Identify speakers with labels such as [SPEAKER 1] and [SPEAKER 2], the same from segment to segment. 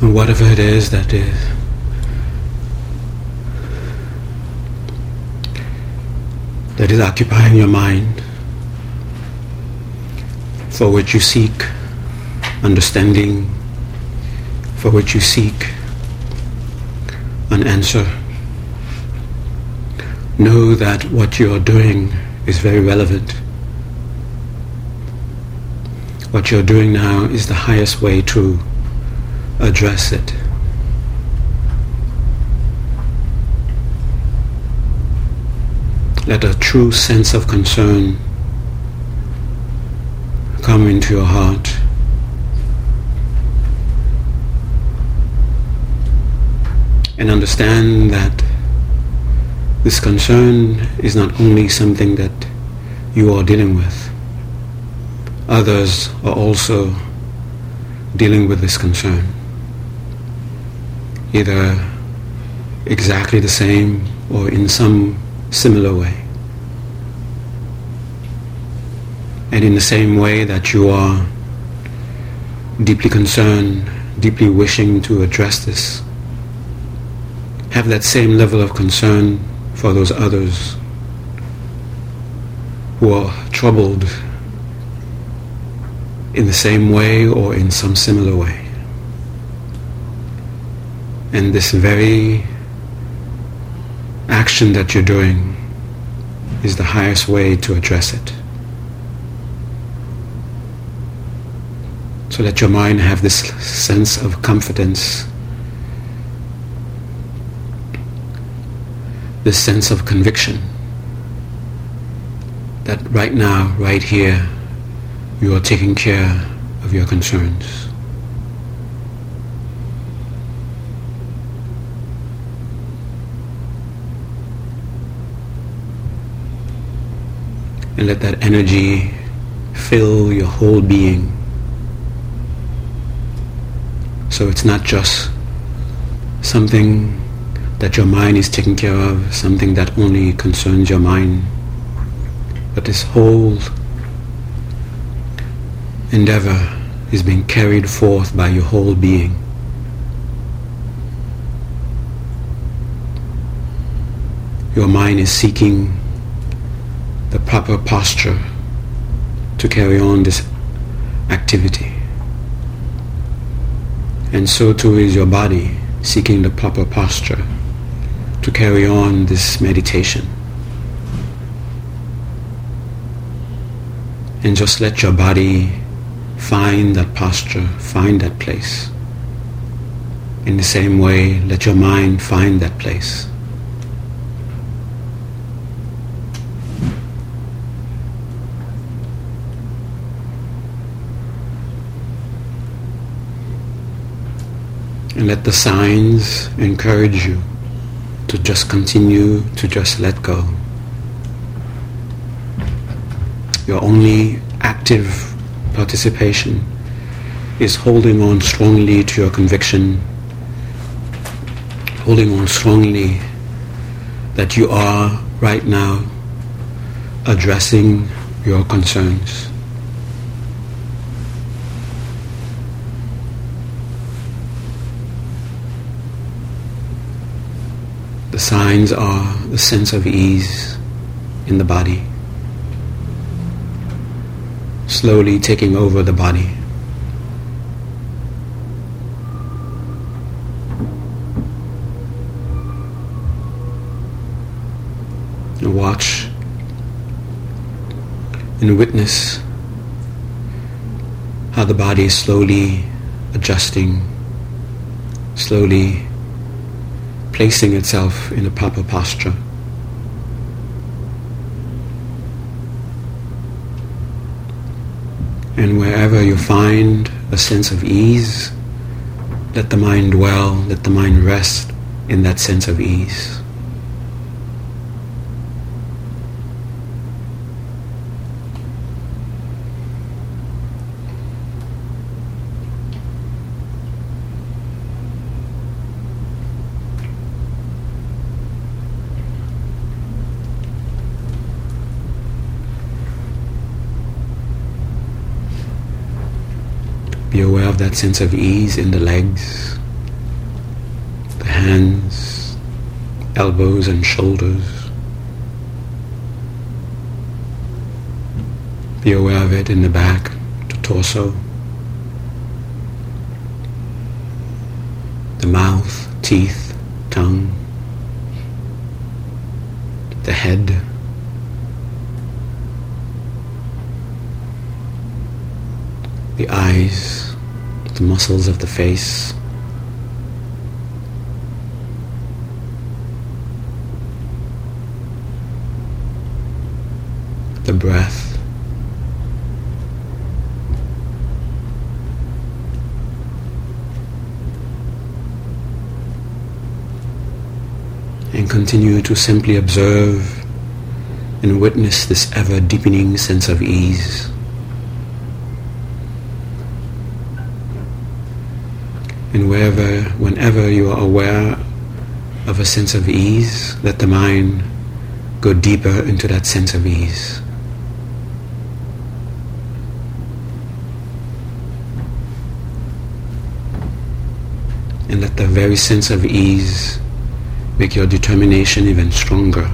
[SPEAKER 1] And whatever it is that is that is occupying your mind, for which you seek understanding, for which you seek an answer. Know that what you are doing is very relevant. What you're doing now is the highest way to address it. Let a true sense of concern come into your heart. And understand that this concern is not only something that you are dealing with. Others are also dealing with this concern. Either exactly the same or in some similar way. And in the same way that you are deeply concerned, deeply wishing to address this, have that same level of concern for those others who are troubled in the same way or in some similar way. And this very action that you're doing is the highest way to address it. So let your mind have this sense of confidence, this sense of conviction that right now, right here, you are taking care of your concerns. And let that energy fill your whole being. So it's not just something that your mind is taking care of, something that only concerns your mind, but this whole endeavor is being carried forth by your whole being. Your mind is seeking the proper posture to carry on this activity. And so too is your body seeking the proper posture to carry on this meditation. And just let your body find that posture, find that place. In the same way, let your mind find that place. And let the signs encourage you to just continue to just let go. Your only active participation is holding on strongly to your conviction, holding on strongly that you are right now addressing your concerns. The signs are the sense of ease in the body, slowly taking over the body. And watch and witness how the body is slowly adjusting, slowly placing itself in a proper posture. And wherever you find a sense of ease, let the mind dwell, let the mind rest in that sense of ease. Be aware of that sense of ease in the legs. The hands, elbows and shoulders. Be aware of it in the back, the torso, the mouth, teeth, tongue, the head. The eyes, the muscles of the face, the breath. And continue to simply observe and witness this ever deepening sense of ease. And wherever, whenever you are aware of a sense of ease, let the mind go deeper into that sense of ease. and let the very sense of ease make your determination even stronger.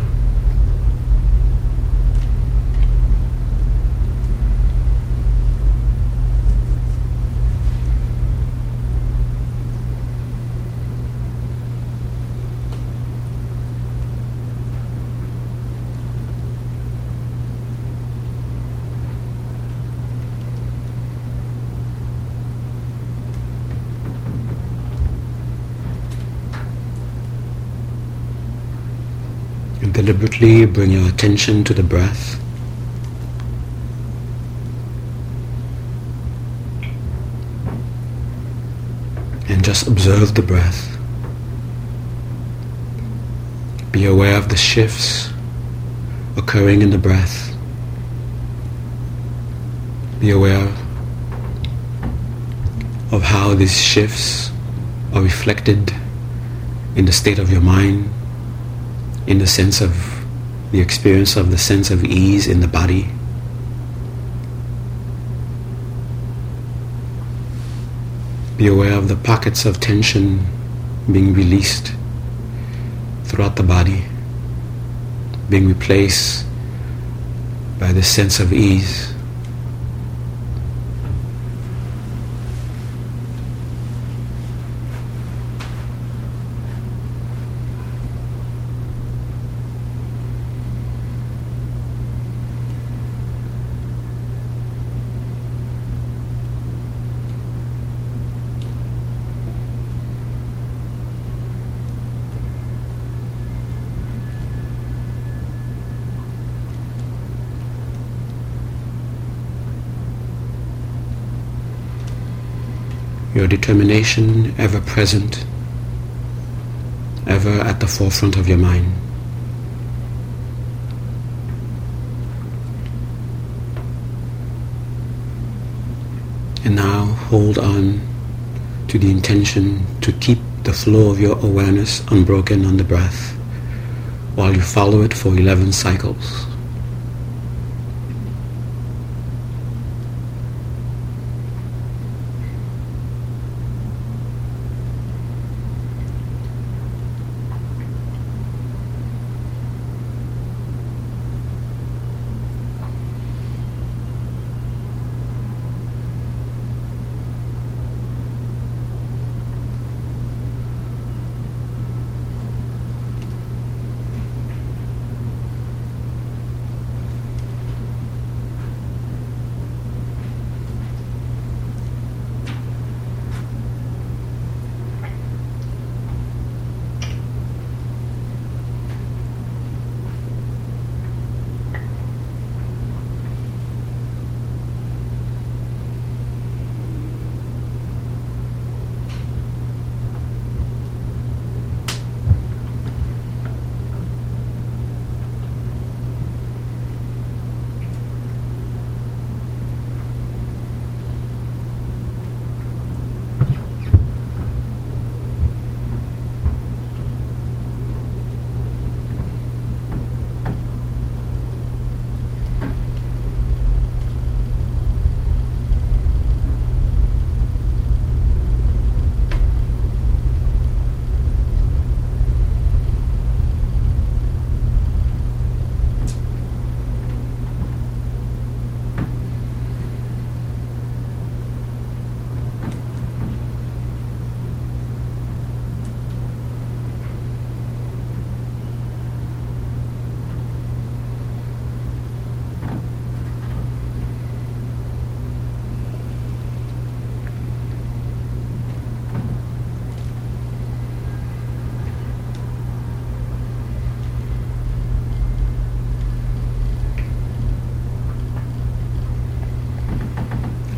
[SPEAKER 1] Deliberately bring your attention to the breath. And just observe the breath. Be aware of the shifts occurring in the breath. Be aware of how these shifts are reflected in the state of your mind in the sense of the experience of the sense of ease in the body. Be aware of the pockets of tension being released throughout the body, being replaced by the sense of ease. Your determination ever present, ever at the forefront of your mind. And now hold on to the intention to keep the flow of your awareness unbroken on the breath while you follow it for 11 cycles.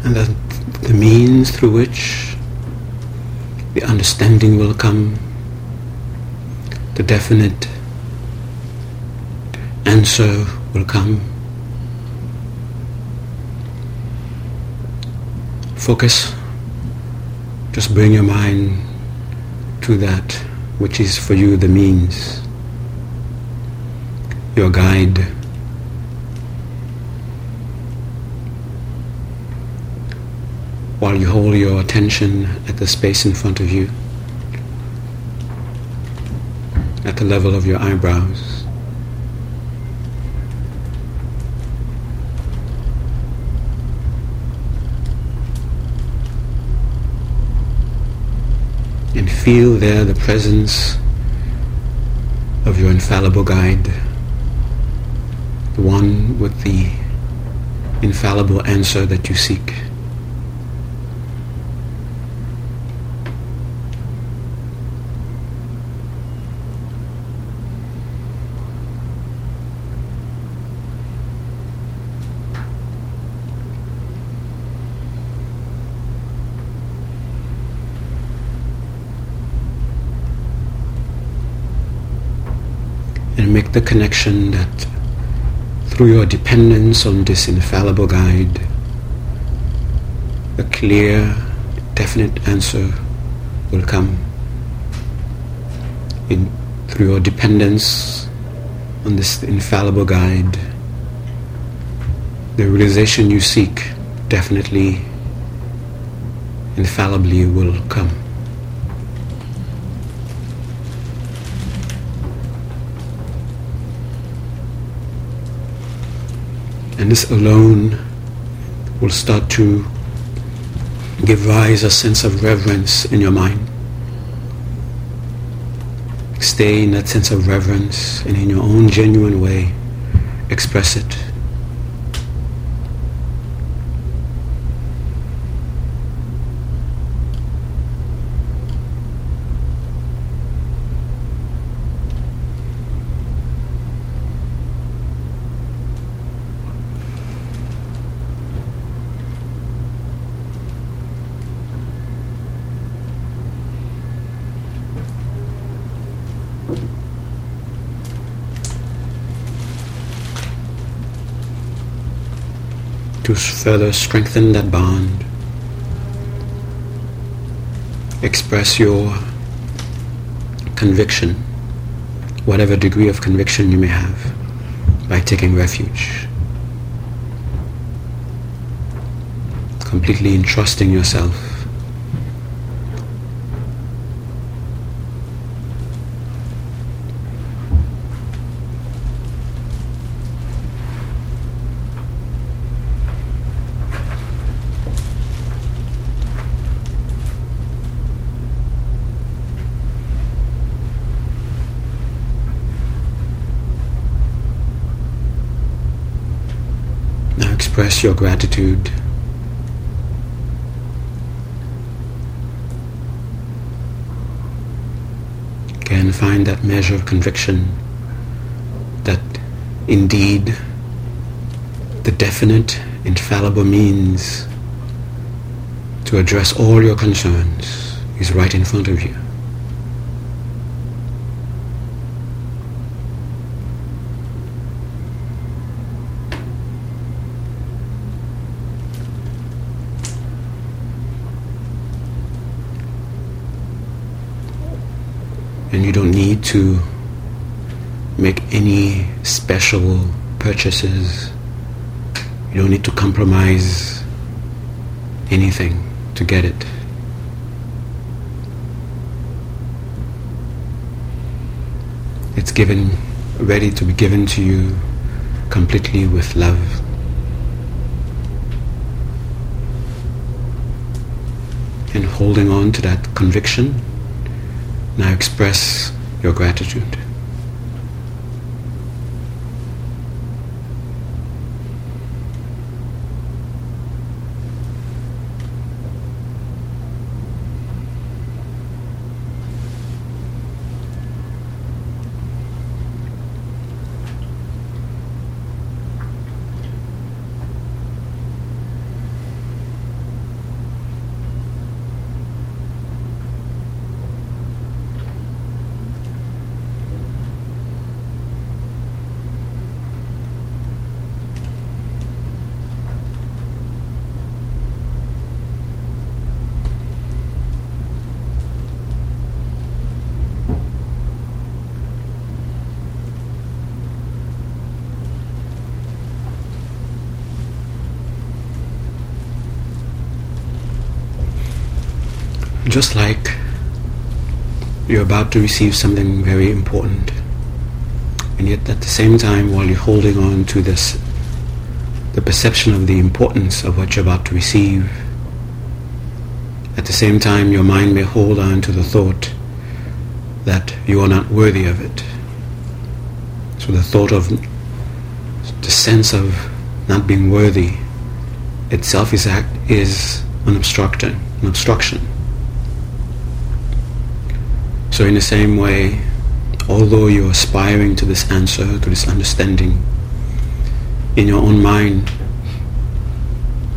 [SPEAKER 1] And that the means through which the understanding will come, the definite answer will come. Focus, just bring your mind to that which is for you the means, your guide. While you hold your attention at the space in front of you, at the level of your eyebrows. and feel there the presence of your infallible guide, the one with the infallible answer that you seek. and make the connection that through your dependence on this infallible guide, a clear, definite answer will come. In, through your dependence on this infallible guide, the realization you seek definitely, infallibly will come. And this alone will start to give rise a sense of reverence in your mind. Stay in that sense of reverence and in your own genuine way, express it. To further strengthen that bond. Express your conviction, whatever degree of conviction you may have, by taking refuge. Completely entrusting yourself Now express your gratitude. Again, find that measure of conviction that indeed the definite, infallible means to address all your concerns is right in front of you. And you don't need to make any special purchases. You don't need to compromise anything to get it. It's given, ready to be given to you completely with love. And holding on to that conviction now express your gratitude. Just like you're about to receive something very important. And yet at the same time, while you're holding on to this, the perception of the importance of what you're about to receive, at the same time your mind may hold on to the thought that you are not worthy of it. So the thought of the sense of not being worthy itself is, act, is an obstruction, an obstruction. So in the same way, although you're aspiring to this answer, to this understanding, in your own mind,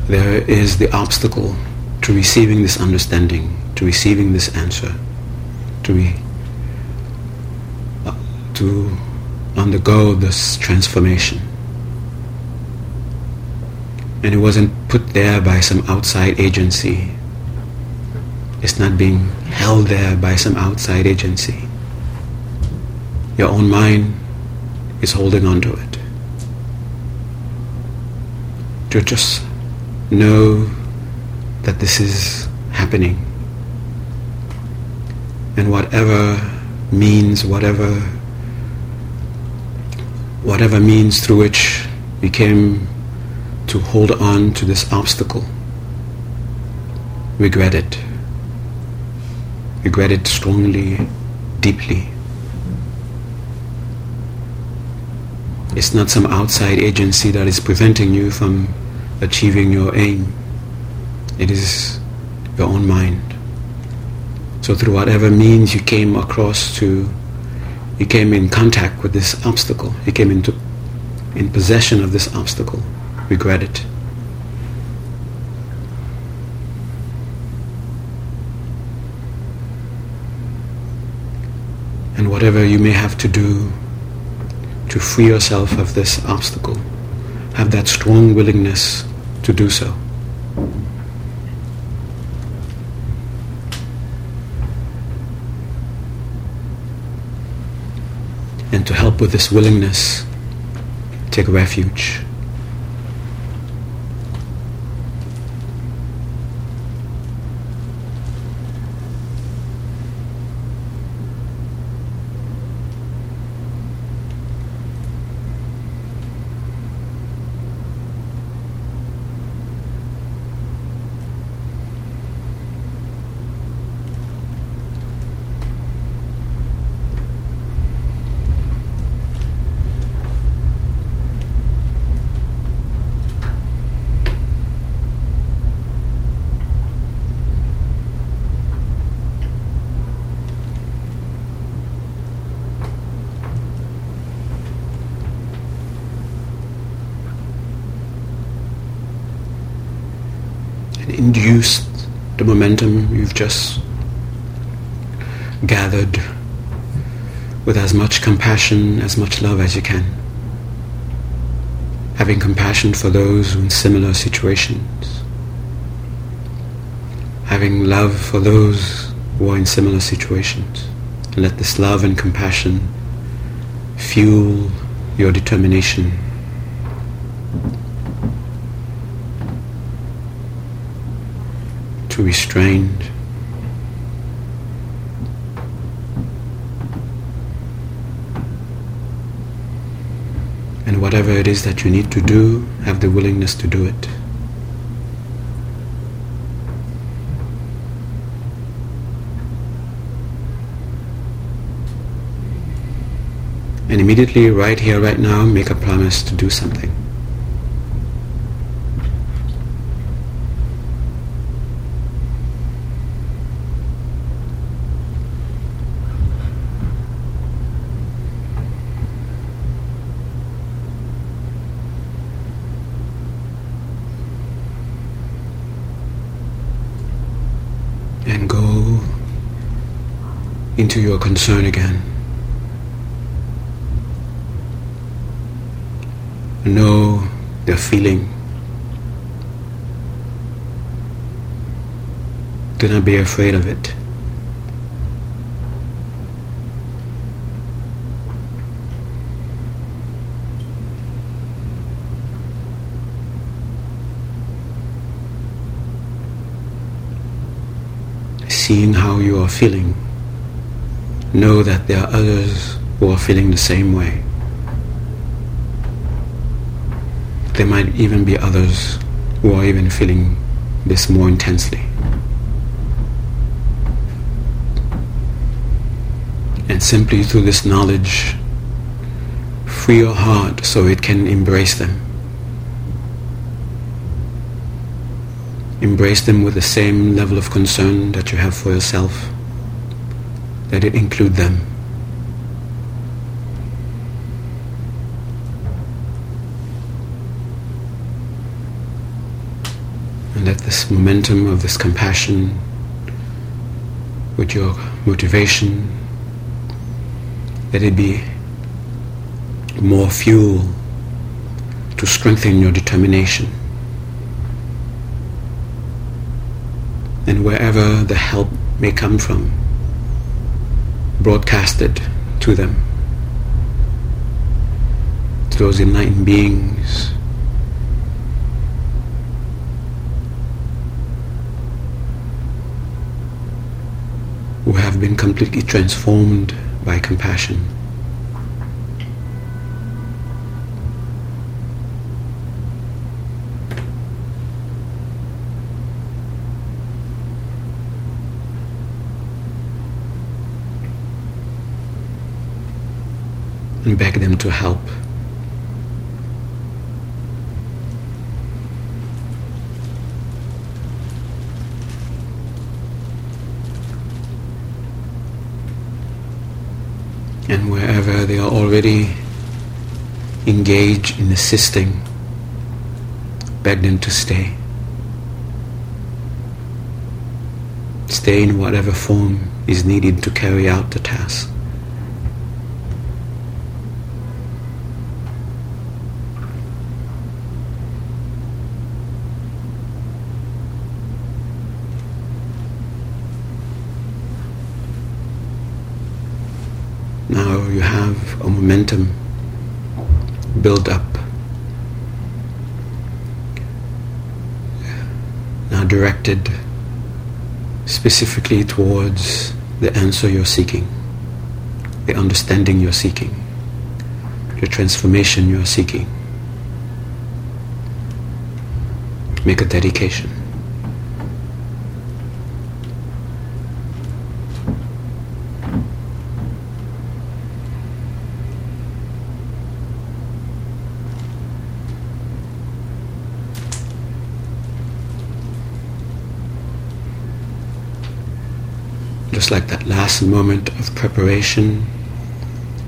[SPEAKER 1] there is the obstacle to receiving this understanding, to receiving this answer, to be, uh, to undergo this transformation. And it wasn't put there by some outside agency. It's not being held there by some outside agency. Your own mind is holding on to it. To just know that this is happening. And whatever means, whatever whatever means through which we came to hold on to this obstacle, regret it. Regret it strongly, deeply. It's not some outside agency that is preventing you from achieving your aim. It is your own mind. So through whatever means you came across to, you came in contact with this obstacle, you came into in possession of this obstacle, regret it. And whatever you may have to do to free yourself of this obstacle, have that strong willingness to do so. And to help with this willingness, take refuge induce the momentum you've just gathered with as much compassion, as much love as you can. Having compassion for those in similar situations. Having love for those who are in similar situations. And let this love and compassion fuel your determination to restrained. And whatever it is that you need to do, have the willingness to do it. And immediately, right here, right now, make a promise to do something. Into your concern again. Know the feeling. Do not be afraid of it. seeing how you are feeling, know that there are others who are feeling the same way. There might even be others who are even feeling this more intensely. And simply through this knowledge, free your heart so it can embrace them. Embrace them with the same level of concern that you have for yourself. Let it include them. And let this momentum of this compassion with your motivation, let it be more fuel to strengthen your determination. And wherever the help may come from, broadcasted to them, to those enlightened beings. who have been completely transformed by compassion. And beg them to help. And wherever they are already engaged in assisting, beg them to stay. Stay in whatever form is needed to carry out the task. Now you a momentum build up. Now directed specifically towards the answer you're seeking, the understanding you're seeking, the transformation you're seeking. Make a dedication. Just like that last moment of preparation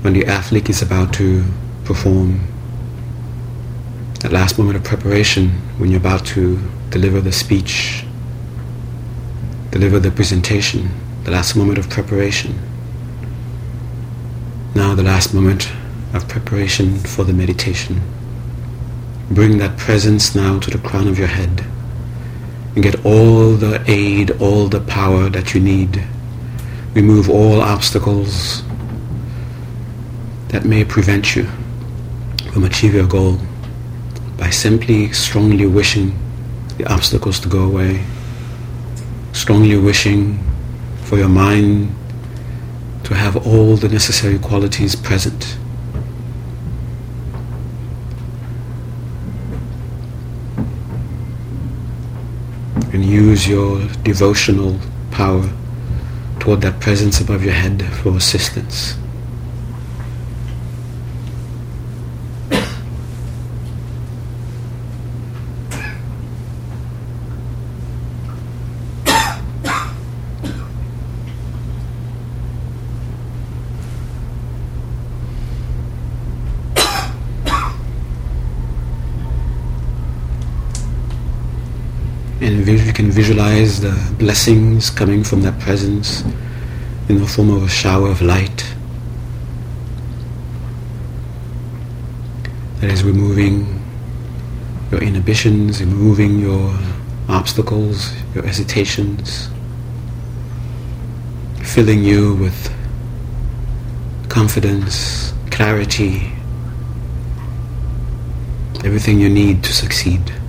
[SPEAKER 1] when the athlete is about to perform. That last moment of preparation when you're about to deliver the speech, deliver the presentation, the last moment of preparation. Now the last moment of preparation for the meditation. Bring that presence now to the crown of your head and get all the aid, all the power that you need remove all obstacles that may prevent you from achieving your goal by simply strongly wishing the obstacles to go away, strongly wishing for your mind to have all the necessary qualities present. And use your devotional power toward that presence above your head for assistance. and you visualize the blessings coming from that presence in the form of a shower of light that is removing your inhibitions, removing your obstacles, your hesitations, filling you with confidence, clarity, everything you need to succeed.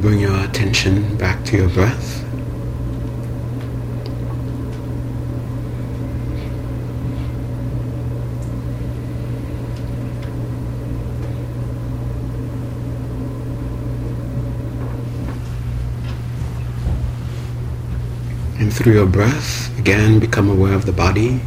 [SPEAKER 1] Bring your attention back to your breath. And through your breath, again become aware of the body.